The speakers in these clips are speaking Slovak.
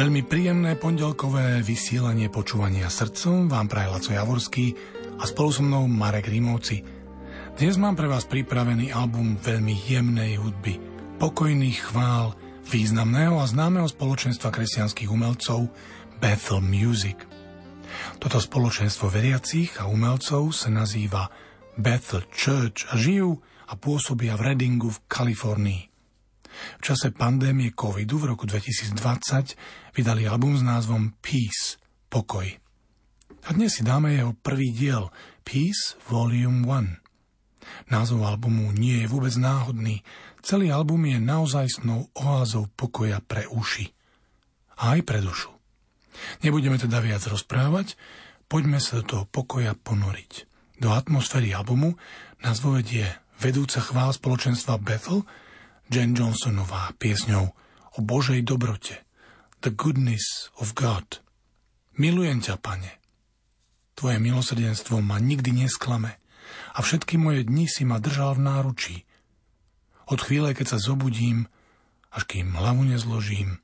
Veľmi príjemné pondelkové vysielanie počúvania srdcom vám praje Laco Javorský a spolu so mnou Marek Rímovci. Dnes mám pre vás pripravený album veľmi jemnej hudby, pokojných chvál, významného a známeho spoločenstva kresťanských umelcov Bethel Music. Toto spoločenstvo veriacich a umelcov sa nazýva Bethel Church a žijú a pôsobia v Readingu v Kalifornii. V čase pandémie covidu v roku 2020 vydali album s názvom Peace, pokoj. A dnes si dáme jeho prvý diel, Peace Volume 1. Názov albumu nie je vôbec náhodný, celý album je naozaj snou oázou pokoja pre uši. A aj pre dušu. Nebudeme teda viac rozprávať, poďme sa do toho pokoja ponoriť. Do atmosféry albumu nás vovedie vedúca chvál spoločenstva Bethel, Jen Johnsonová piesňou o Božej dobrote, The Goodness of God. Milujem ťa, pane. Tvoje milosrdenstvo ma nikdy nesklame a všetky moje dni si ma držal v náručí. Od chvíle, keď sa zobudím, až kým hlavu nezložím,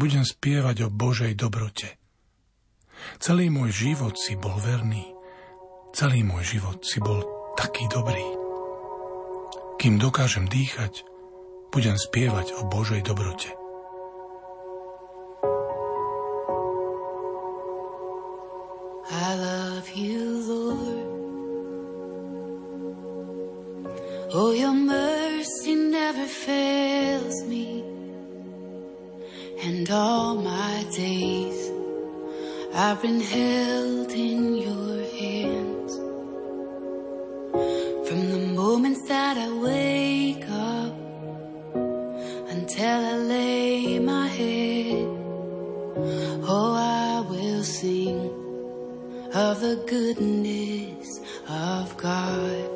budem spievať o Božej dobrote. Celý môj život si bol verný, celý môj život si bol taký dobrý. Kým dokážem dýchať, budem spievať o Božej dobrote. I love you, Lord. Oh, your mercy never fails me. And all my days I've been held in your hands. From the moments that I wake up until I lay my head. Oh, I will sing of the goodness of God.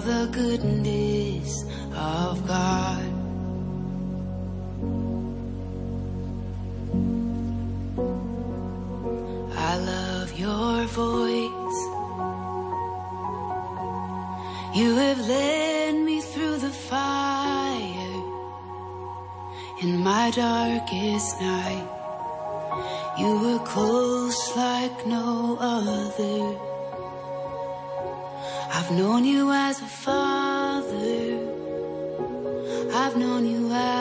The goodness of God. I love your voice. You have led me through the fire in my darkest night. You were close like no other. I've known you as a father. I've known you as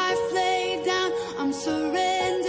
life laid down, I'm surrendered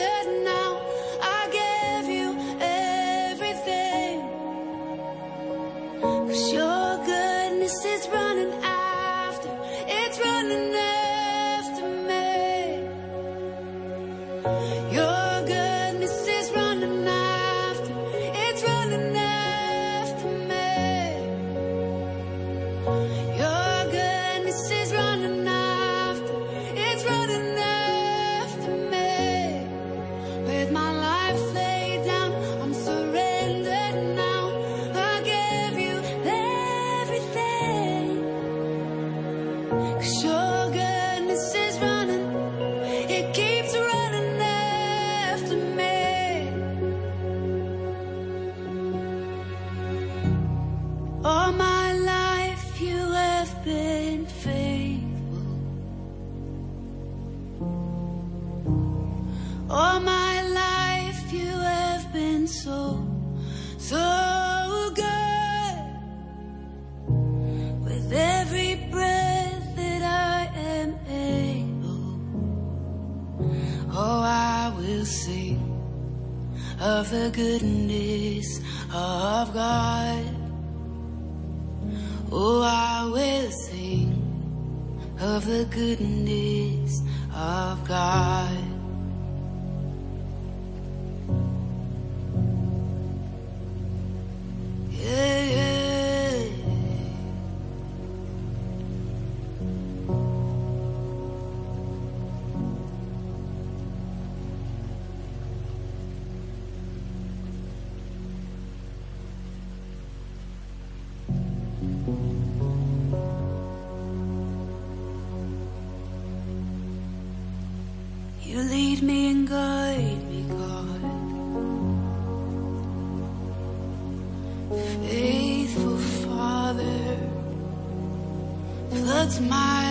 the goodness guide me, God. Faithful Father, floods my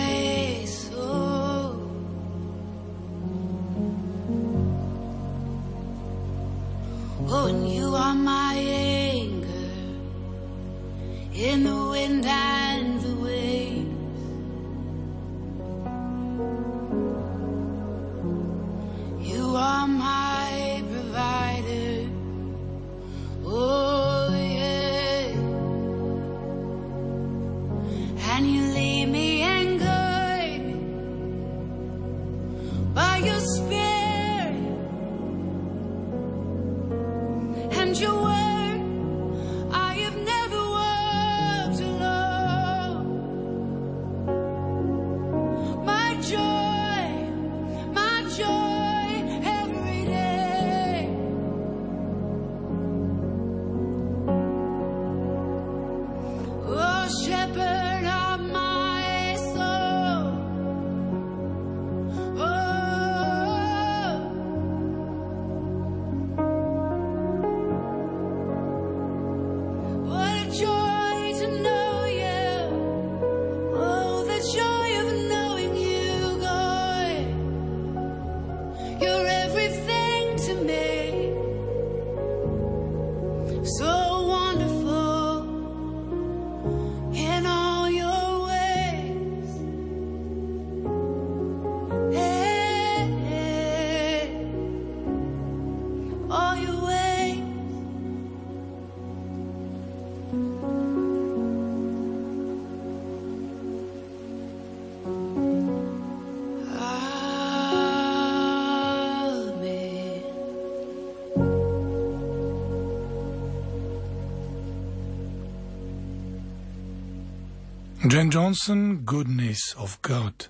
Johnson, Goodness of God.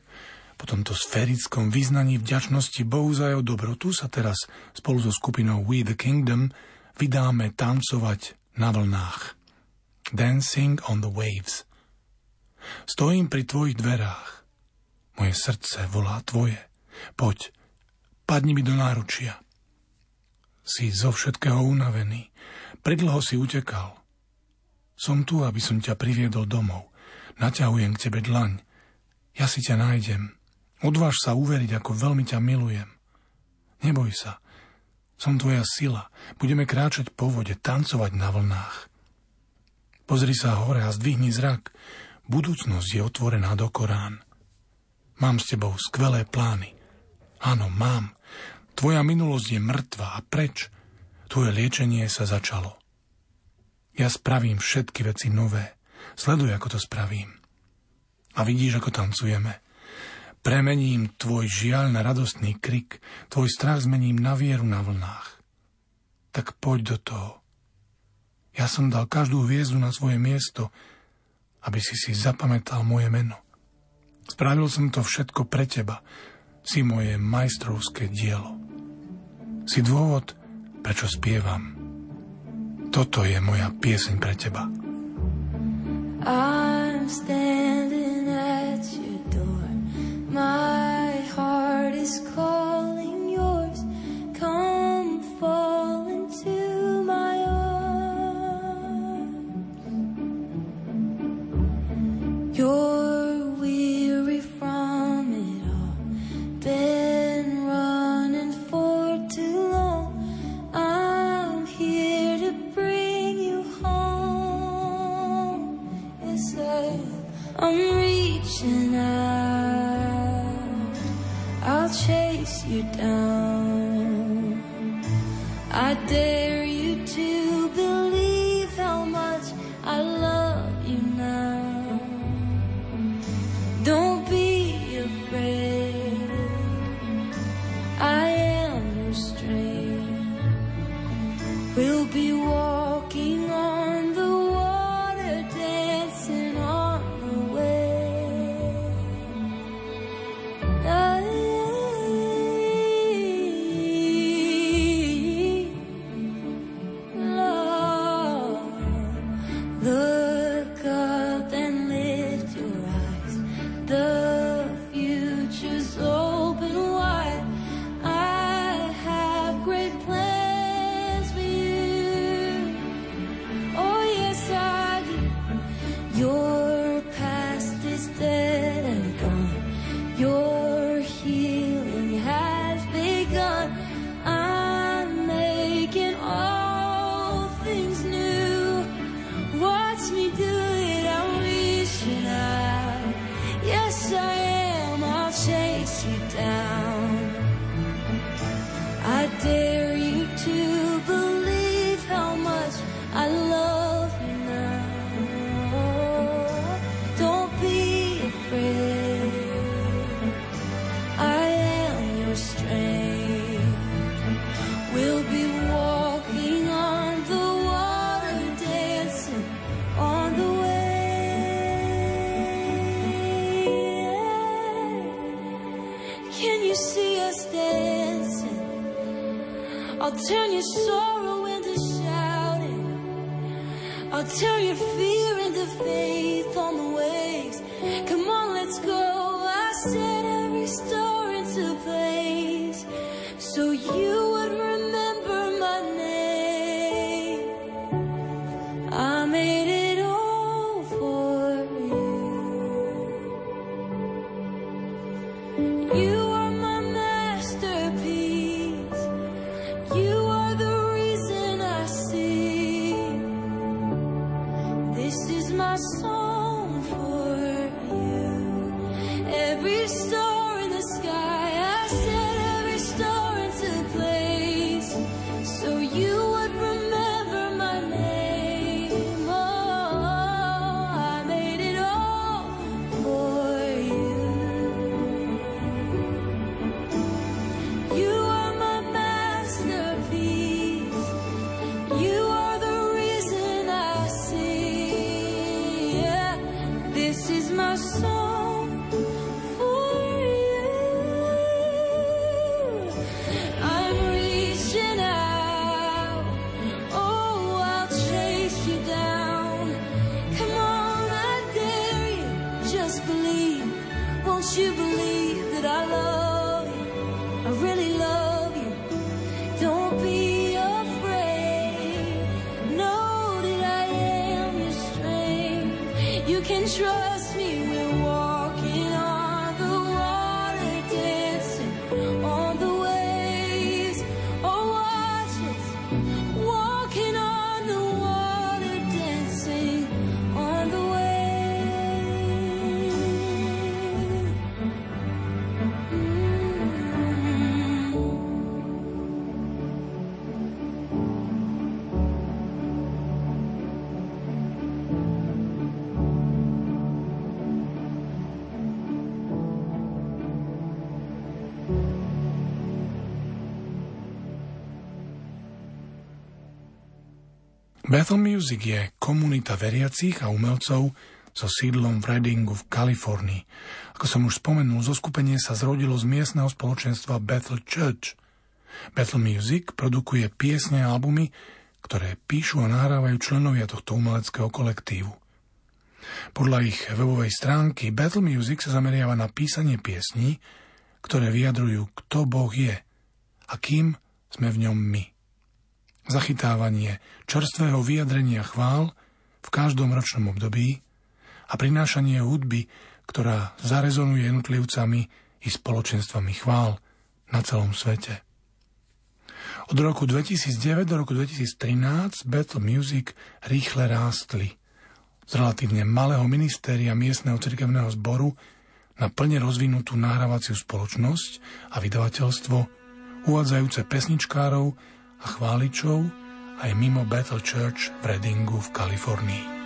Po tomto sférickom význaní vďačnosti Bohu za jeho dobrotu sa teraz spolu so skupinou We the Kingdom vydáme tancovať na vlnách. Dancing on the waves. Stojím pri tvojich dverách. Moje srdce volá tvoje. Poď, padni mi do náručia. Si zo všetkého unavený. Pridlho si utekal. Som tu, aby som ťa priviedol domov. Naťahujem k tebe dlaň. Ja si ťa nájdem. Odváž sa uveriť, ako veľmi ťa milujem. Neboj sa. Som tvoja sila. Budeme kráčať po vode, tancovať na vlnách. Pozri sa hore a zdvihni zrak. Budúcnosť je otvorená do Korán. Mám s tebou skvelé plány. Áno, mám. Tvoja minulosť je mŕtva a preč? Tvoje liečenie sa začalo. Ja spravím všetky veci nové. Sleduj, ako to spravím. A vidíš, ako tancujeme. Premením tvoj žiaľ na radostný krik, tvoj strach zmením na vieru na vlnách. Tak poď do toho. Ja som dal každú hviezdu na svoje miesto, aby si si zapamätal moje meno. Spravil som to všetko pre teba. Si moje majstrovské dielo. Si dôvod, prečo spievam. Toto je moja pieseň pre teba. I'm standing at your door. My heart is calling you Bethel Music je komunita veriacich a umelcov so sídlom v Readingu v Kalifornii. Ako som už spomenul, zoskupenie sa zrodilo z miestneho spoločenstva Bethel Church. Bethel Music produkuje piesne a albumy, ktoré píšu a nahrávajú členovia tohto umeleckého kolektívu. Podľa ich webovej stránky Battle Music sa zameriava na písanie piesní, ktoré vyjadrujú, kto Boh je a kým sme v ňom my zachytávanie čerstvého vyjadrenia chvál v každom ročnom období a prinášanie hudby, ktorá zarezonuje jednotlivcami i spoločenstvami chvál na celom svete. Od roku 2009 do roku 2013 Battle Music rýchle rástli. Z relatívne malého ministéria miestneho cirkevného zboru na plne rozvinutú nahrávaciu spoločnosť a vydavateľstvo, uvádzajúce pesničkárov a chváličov aj mimo Bethel Church v Readingu v Kalifornii.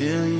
Still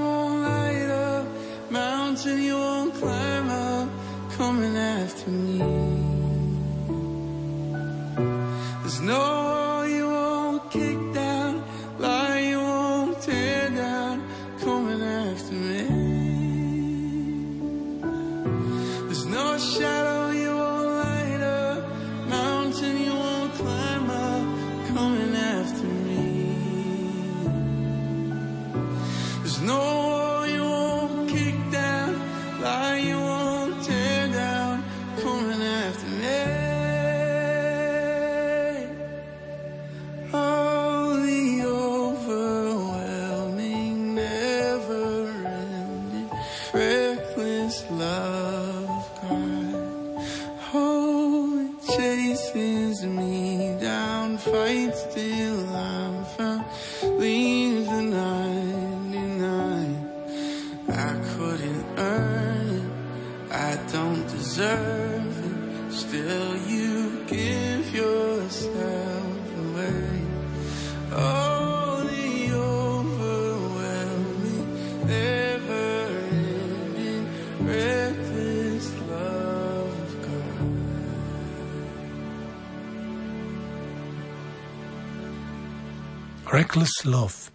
Love,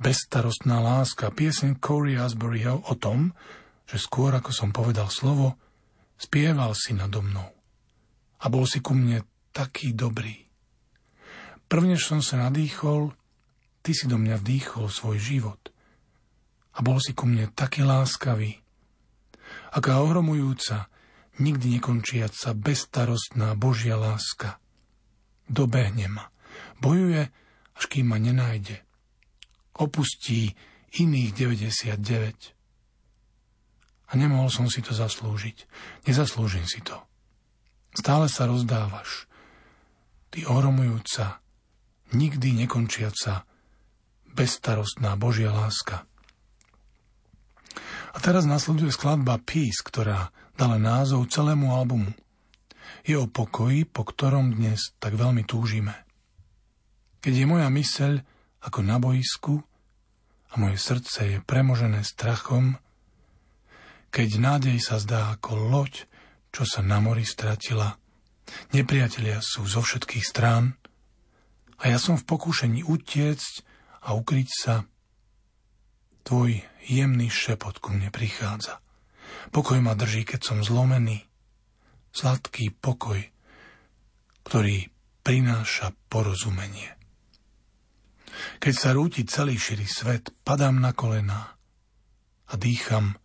bezstarostná láska, pieseň Corey Asburyho o tom, že skôr ako som povedal slovo, spieval si nado mnou. A bol si ku mne taký dobrý. Prvnež som sa nadýchol, ty si do mňa vdýchol svoj život. A bol si ku mne taký láskavý. Aká ohromujúca, nikdy nekončiaca, bezstarostná Božia láska. Dobehne ma. Bojuje, až kým ma nenájde. Opustí iných 99 a nemohol som si to zaslúžiť. Nezaslúžim si to. Stále sa rozdávaš. Ty ohromujúca, nikdy nekončiaca, bezstarostná Božia láska. A teraz nasleduje skladba Peace, ktorá dala názov celému albumu. Je o pokoji, po ktorom dnes tak veľmi túžime. Keď je moja myseľ ako na boisku a moje srdce je premožené strachom, keď nádej sa zdá ako loď, čo sa na mori stratila. Nepriatelia sú zo všetkých strán a ja som v pokúšení utiecť a ukryť sa. Tvoj jemný šepot ku mne prichádza. Pokoj ma drží, keď som zlomený. Sladký pokoj, ktorý prináša porozumenie. Keď sa rúti celý širý svet, padám na kolená a dýcham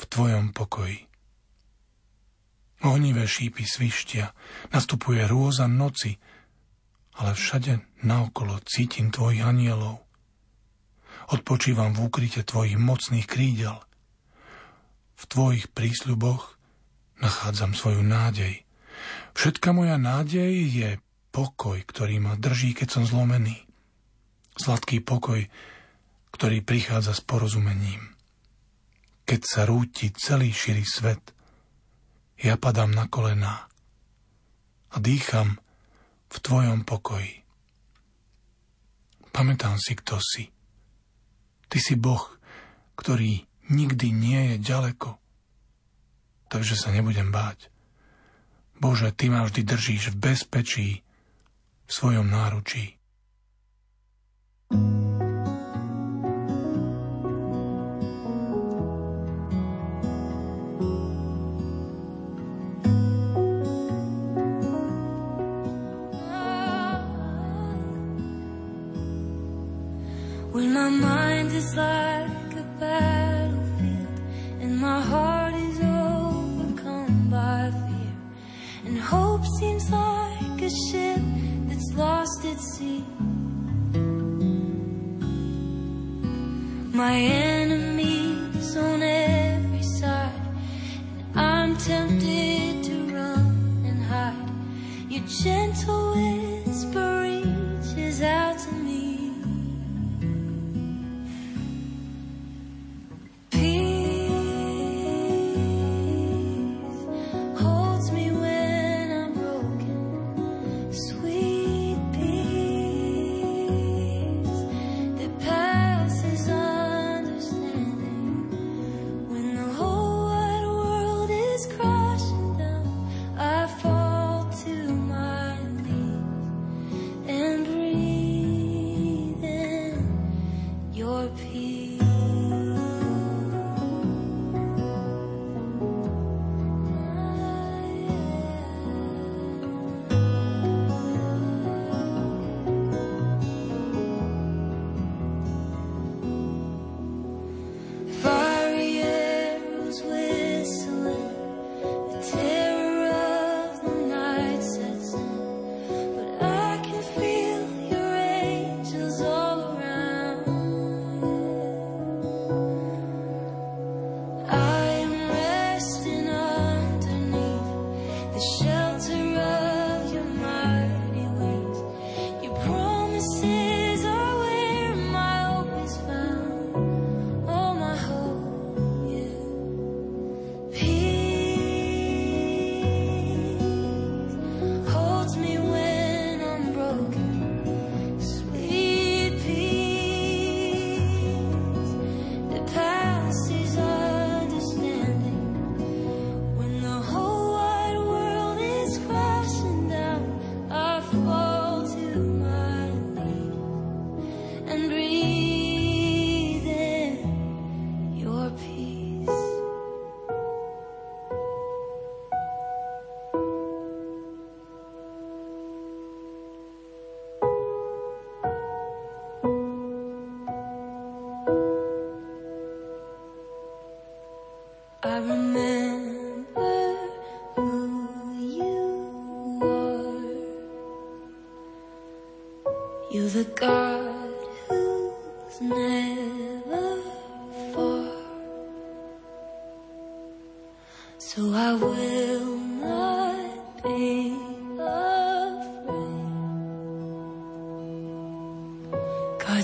v tvojom pokoji. Ohnivé šípy svištia, nastupuje rôza noci, ale všade naokolo cítim tvojich anielov. Odpočívam v úkryte tvojich mocných krídel. V tvojich prísľuboch nachádzam svoju nádej. Všetka moja nádej je pokoj, ktorý ma drží, keď som zlomený. Sladký pokoj, ktorý prichádza s porozumením keď sa rúti celý širý svet, ja padám na kolená a dýcham v tvojom pokoji. Pamätám si, kto si. Ty si Boh, ktorý nikdy nie je ďaleko, takže sa nebudem báť. Bože, Ty ma vždy držíš v bezpečí, v svojom náručí. When my mind is like a battlefield and my heart is overcome by fear and hope seems like a ship that's lost at sea enemies on every side, and I'm tempted to run and hide. Your gentle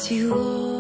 you always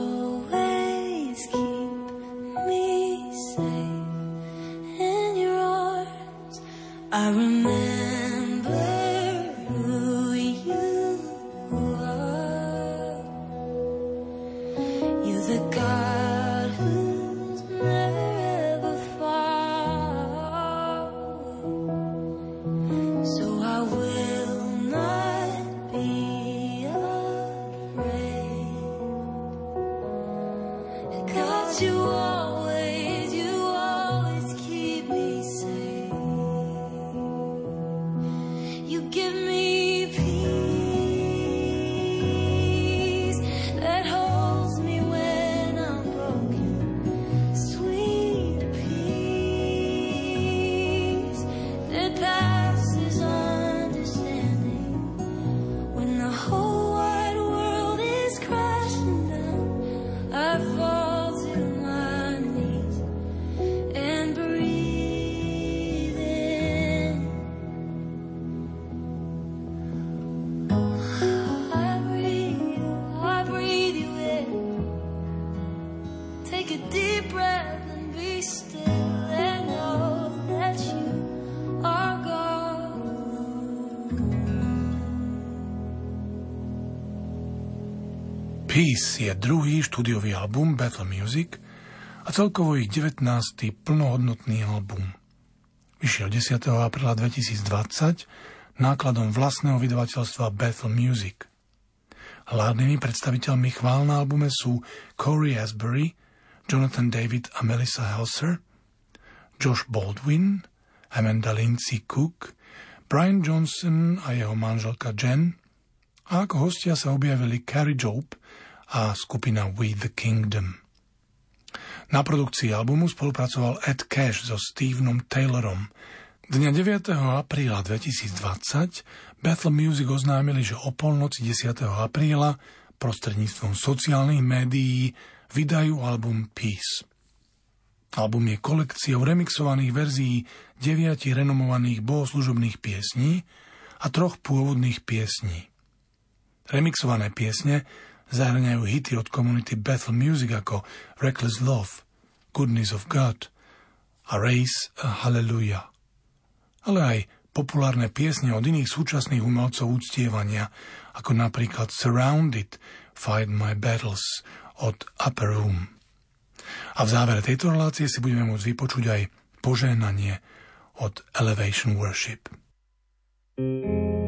je druhý štúdiový album Battle Music a celkovo ich 19. plnohodnotný album. Vyšiel 10. apríla 2020 nákladom vlastného vydavateľstva Battle Music. Hlavnými predstaviteľmi chvál na albume sú Corey Asbury, Jonathan David a Melissa Helser, Josh Baldwin, Amanda Lindsay Cook, Brian Johnson a jeho manželka Jen a ako hostia sa objavili Carrie Job a skupina We the Kingdom. Na produkcii albumu spolupracoval Ed Cash so Stevenom Taylorom. Dňa 9. apríla 2020 Battle Music oznámili, že o polnoci 10. apríla prostredníctvom sociálnych médií vydajú album Peace. Album je kolekciou remixovaných verzií deviatich renomovaných bohoslužobných piesní a troch pôvodných piesní. Remixované piesne zahrňajú hity od komunity Battle Music ako Reckless Love, Goodness of God a Raise a Hallelujah. Ale aj populárne piesne od iných súčasných umelcov úctievania, ako napríklad Surrounded, Fight My Battles od Upper Room. A v závere tejto relácie si budeme môcť vypočuť aj požehnanie od Elevation Worship. Let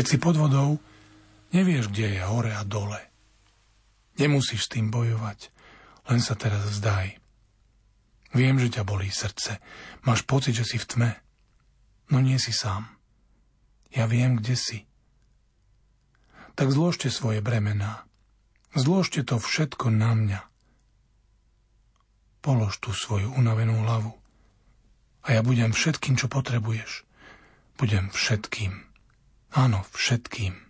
Keď si pod vodou, nevieš, kde je hore a dole. Nemusíš s tým bojovať, len sa teraz vzdaj. Viem, že ťa bolí srdce, máš pocit, že si v tme. No nie si sám. Ja viem, kde si. Tak zložte svoje bremená. Zložte to všetko na mňa. Polož tú svoju unavenú hlavu. A ja budem všetkým, čo potrebuješ. Budem všetkým. Áno, všetkým.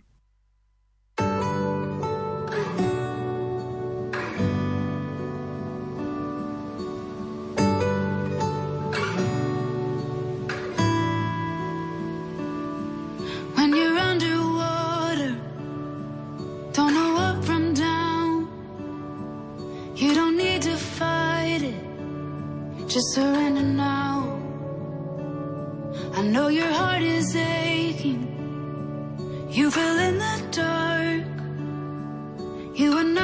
You and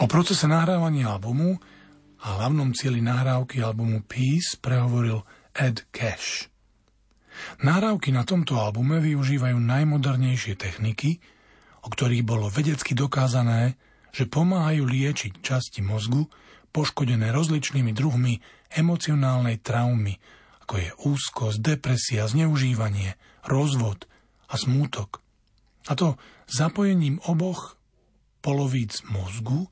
O procese nahrávania albumu a hlavnom cieli nahrávky albumu Peace prehovoril Ed Cash. Nahrávky na tomto albume využívajú najmodernejšie techniky, o ktorých bolo vedecky dokázané, že pomáhajú liečiť časti mozgu poškodené rozličnými druhmi emocionálnej traumy, ako je úzkosť, depresia, zneužívanie, rozvod a smútok. A to zapojením oboch polovíc mozgu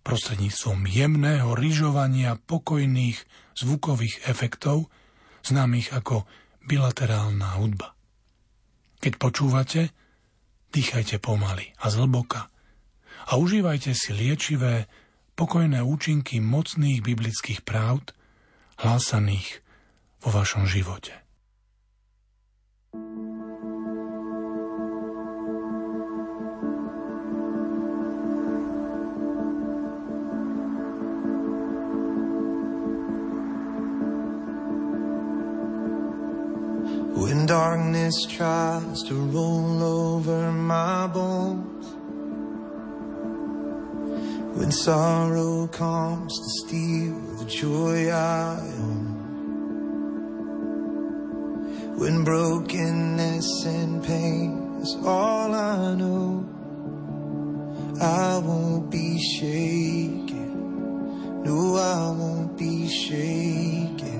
prostredníctvom jemného ryžovania pokojných zvukových efektov, známych ako bilaterálna hudba. Keď počúvate, dýchajte pomaly a zhlboka a užívajte si liečivé, pokojné účinky mocných biblických pravd, hlásaných vo vašom živote. When darkness tries to roll over my bones, when sorrow comes to steal the joy I own, when brokenness and pain is all I know, I won't be shaken. No, I won't be shaken.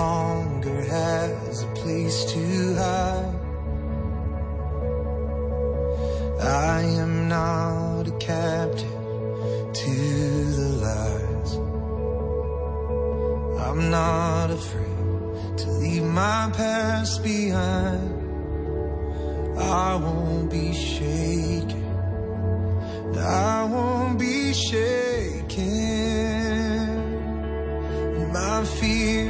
longer has a place to hide. I am not a captive to the lies. I'm not afraid to leave my past behind. I won't be shaken. I won't be shaken. My fear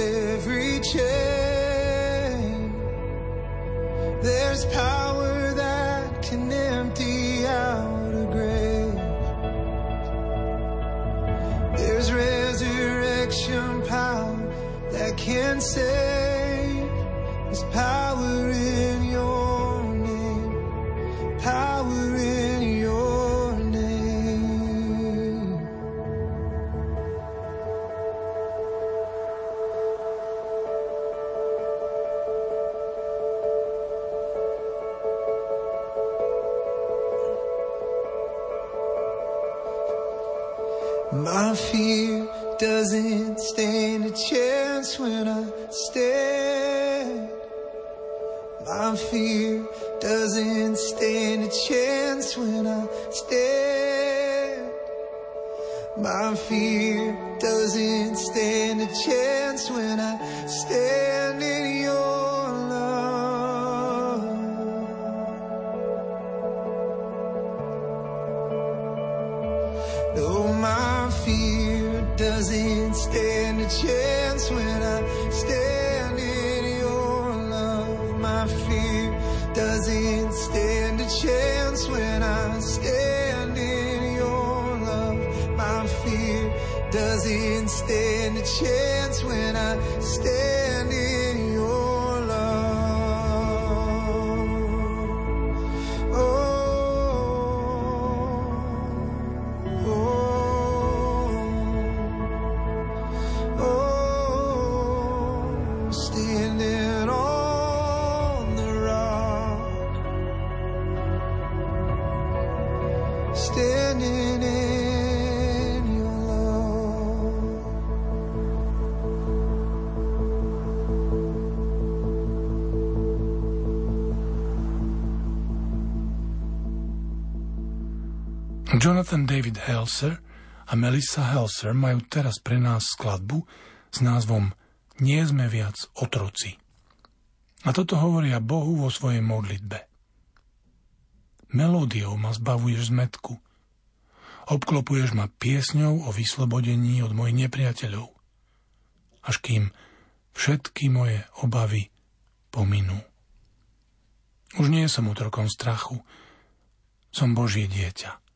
every chain. There's power that can empty out a grave. There's resurrection power that can save. Jonathan David Helser a Melissa Helser majú teraz pre nás skladbu s názvom Nie sme viac otroci. A toto hovoria Bohu vo svojej modlitbe. Melódiou ma zbavuješ zmetku. Obklopuješ ma piesňou o vyslobodení od mojich nepriateľov. Až kým všetky moje obavy pominú. Už nie som otrokom strachu, som Božie dieťa.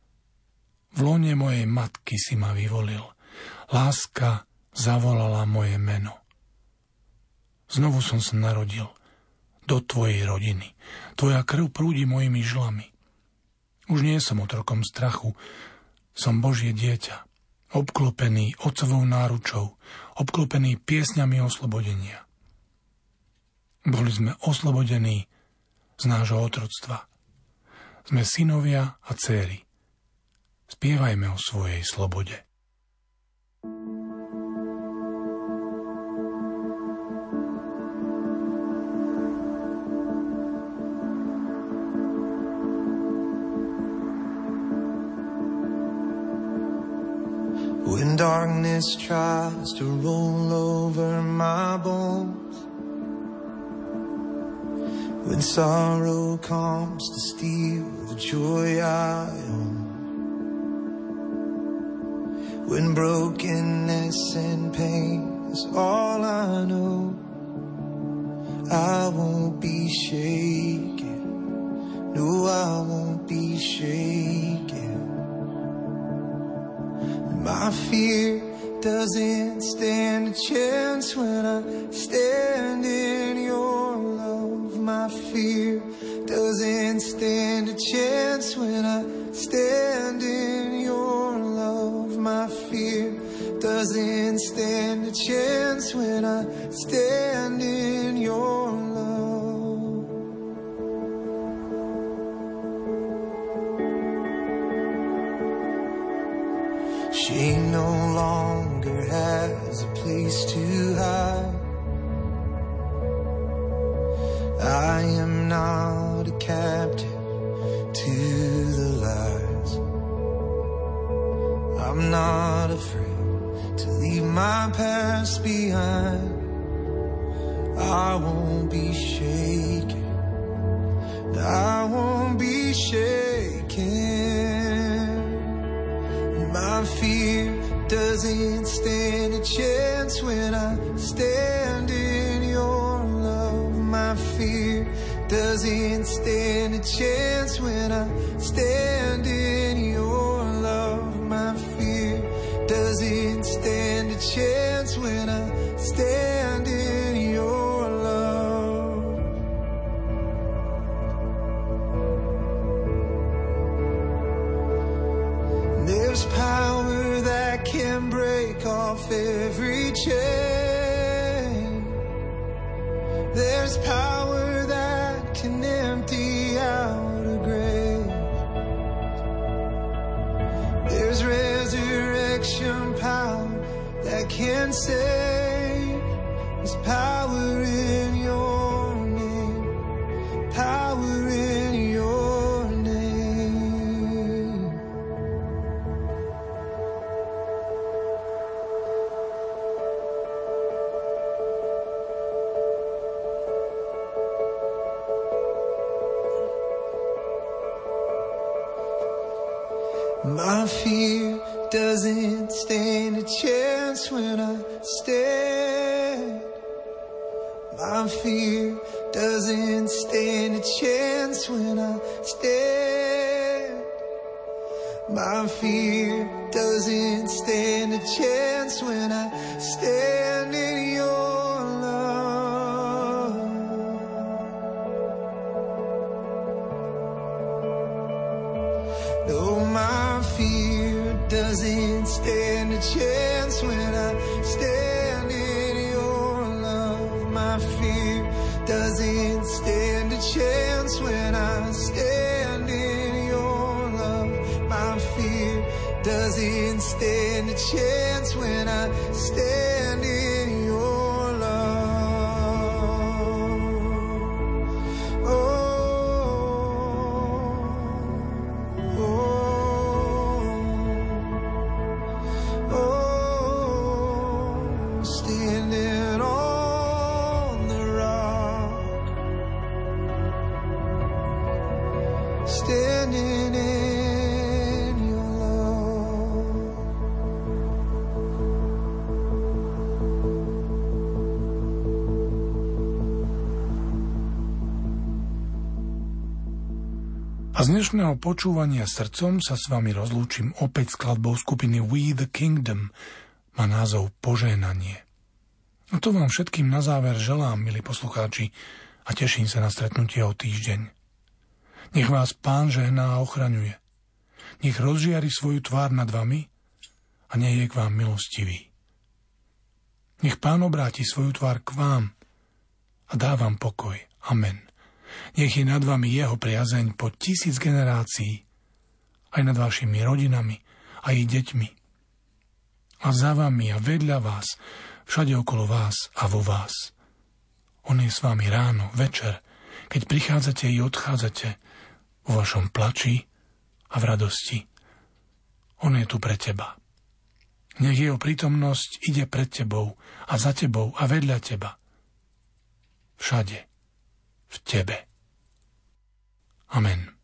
V lone mojej matky si ma vyvolil. Láska zavolala moje meno. Znovu som sa narodil do tvojej rodiny. Tvoja krv prúdi mojimi žlami. Už nie som otrokom strachu, som Božie dieťa, obklopený otcovou náručou, obklopený piesňami oslobodenia. Boli sme oslobodení z nášho otroctva. Sme synovia a céry. Spievajme o svojej slobode. When darkness tries to roll over my bones When sorrow comes to steal the joy I own when brokenness and pain is all I know. I won't be shaken. No, I won't be shaken. My fear doesn't stand a chance when I stand in your love. My fear doesn't stand a chance when I stand in doesn't stand a chance when I stand in your love. She no longer has a place to hide. I am not a captive to the lies. I'm not my past behind. I won't be shaken. I won't be shaken. My fear doesn't stand a chance when I stand in your love. My fear doesn't stand a chance when I stand My fear doesn't stand a chance when I stand. My fear doesn't stand a chance when I stand. My fear doesn't stand a chance when I stand dnešného počúvania srdcom sa s vami rozlúčim opäť skladbou skupiny We the Kingdom, má názov Požehnanie. A to vám všetkým na záver želám, milí poslucháči, a teším sa na stretnutie o týždeň. Nech vás Pán žehná a ochraňuje. Nech rozžiari svoju tvár nad vami a nech je k vám milostivý. Nech Pán obráti svoju tvár k vám a dá vám pokoj. Amen. Nech je nad vami jeho priazeň po tisíc generácií, aj nad vašimi rodinami a ich deťmi. A za vami a vedľa vás, všade okolo vás a vo vás. On je s vami ráno, večer, keď prichádzate i odchádzate, vo vašom plači a v radosti. On je tu pre teba. Nech jeho prítomnosť ide pred tebou a za tebou a vedľa teba. Všade. V tebe. Amen.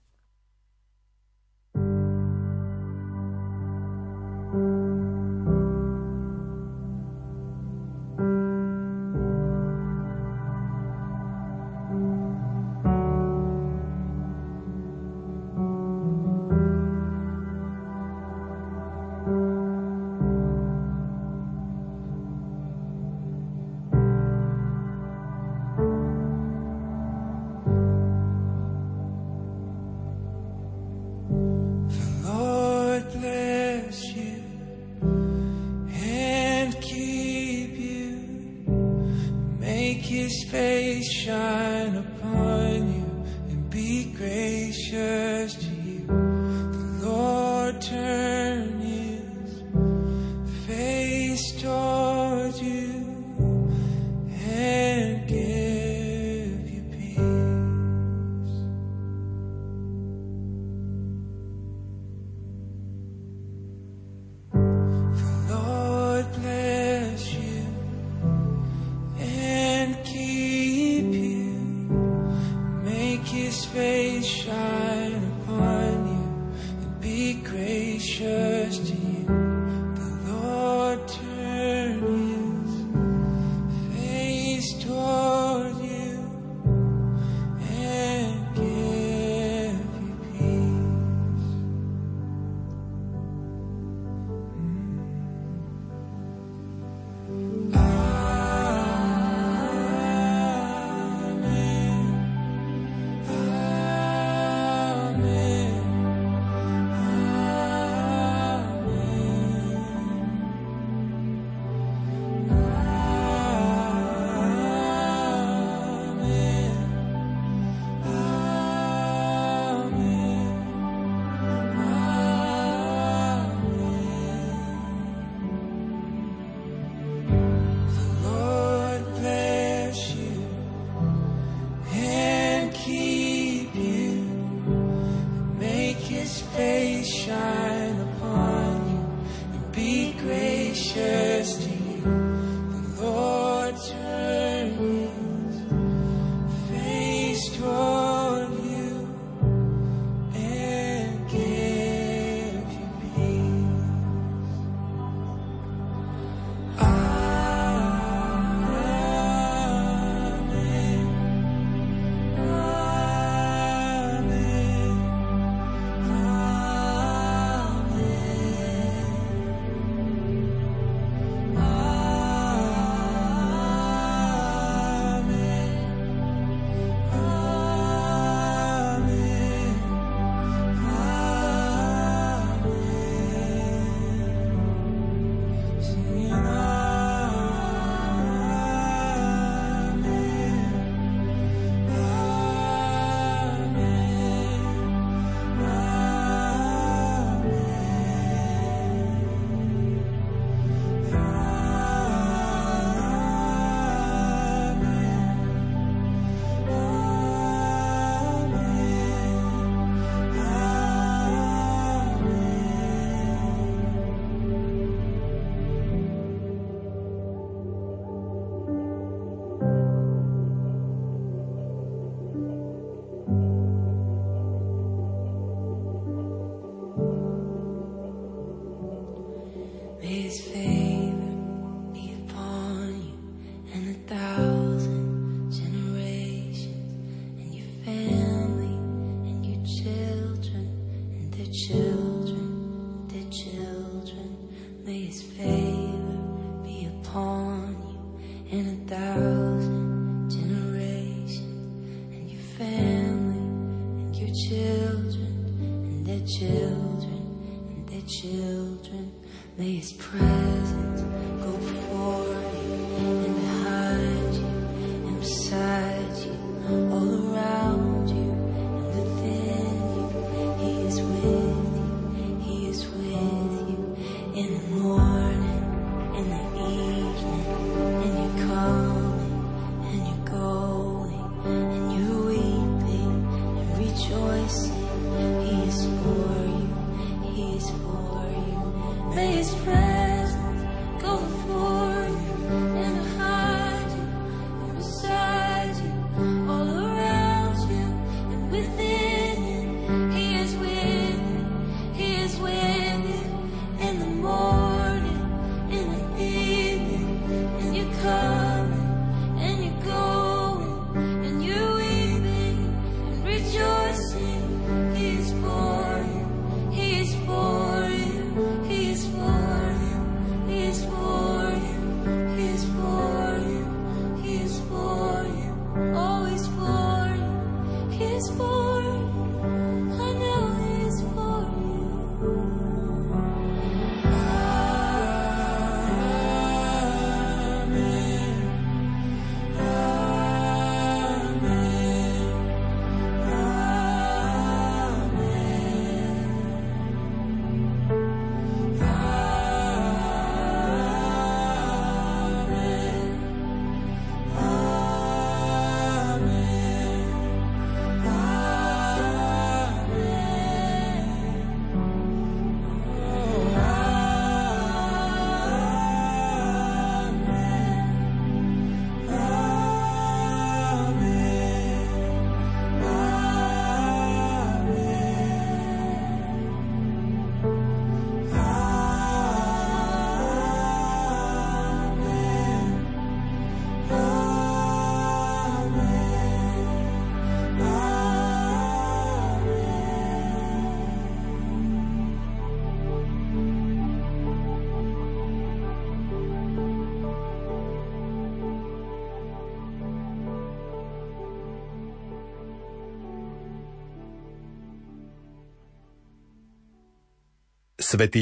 sveti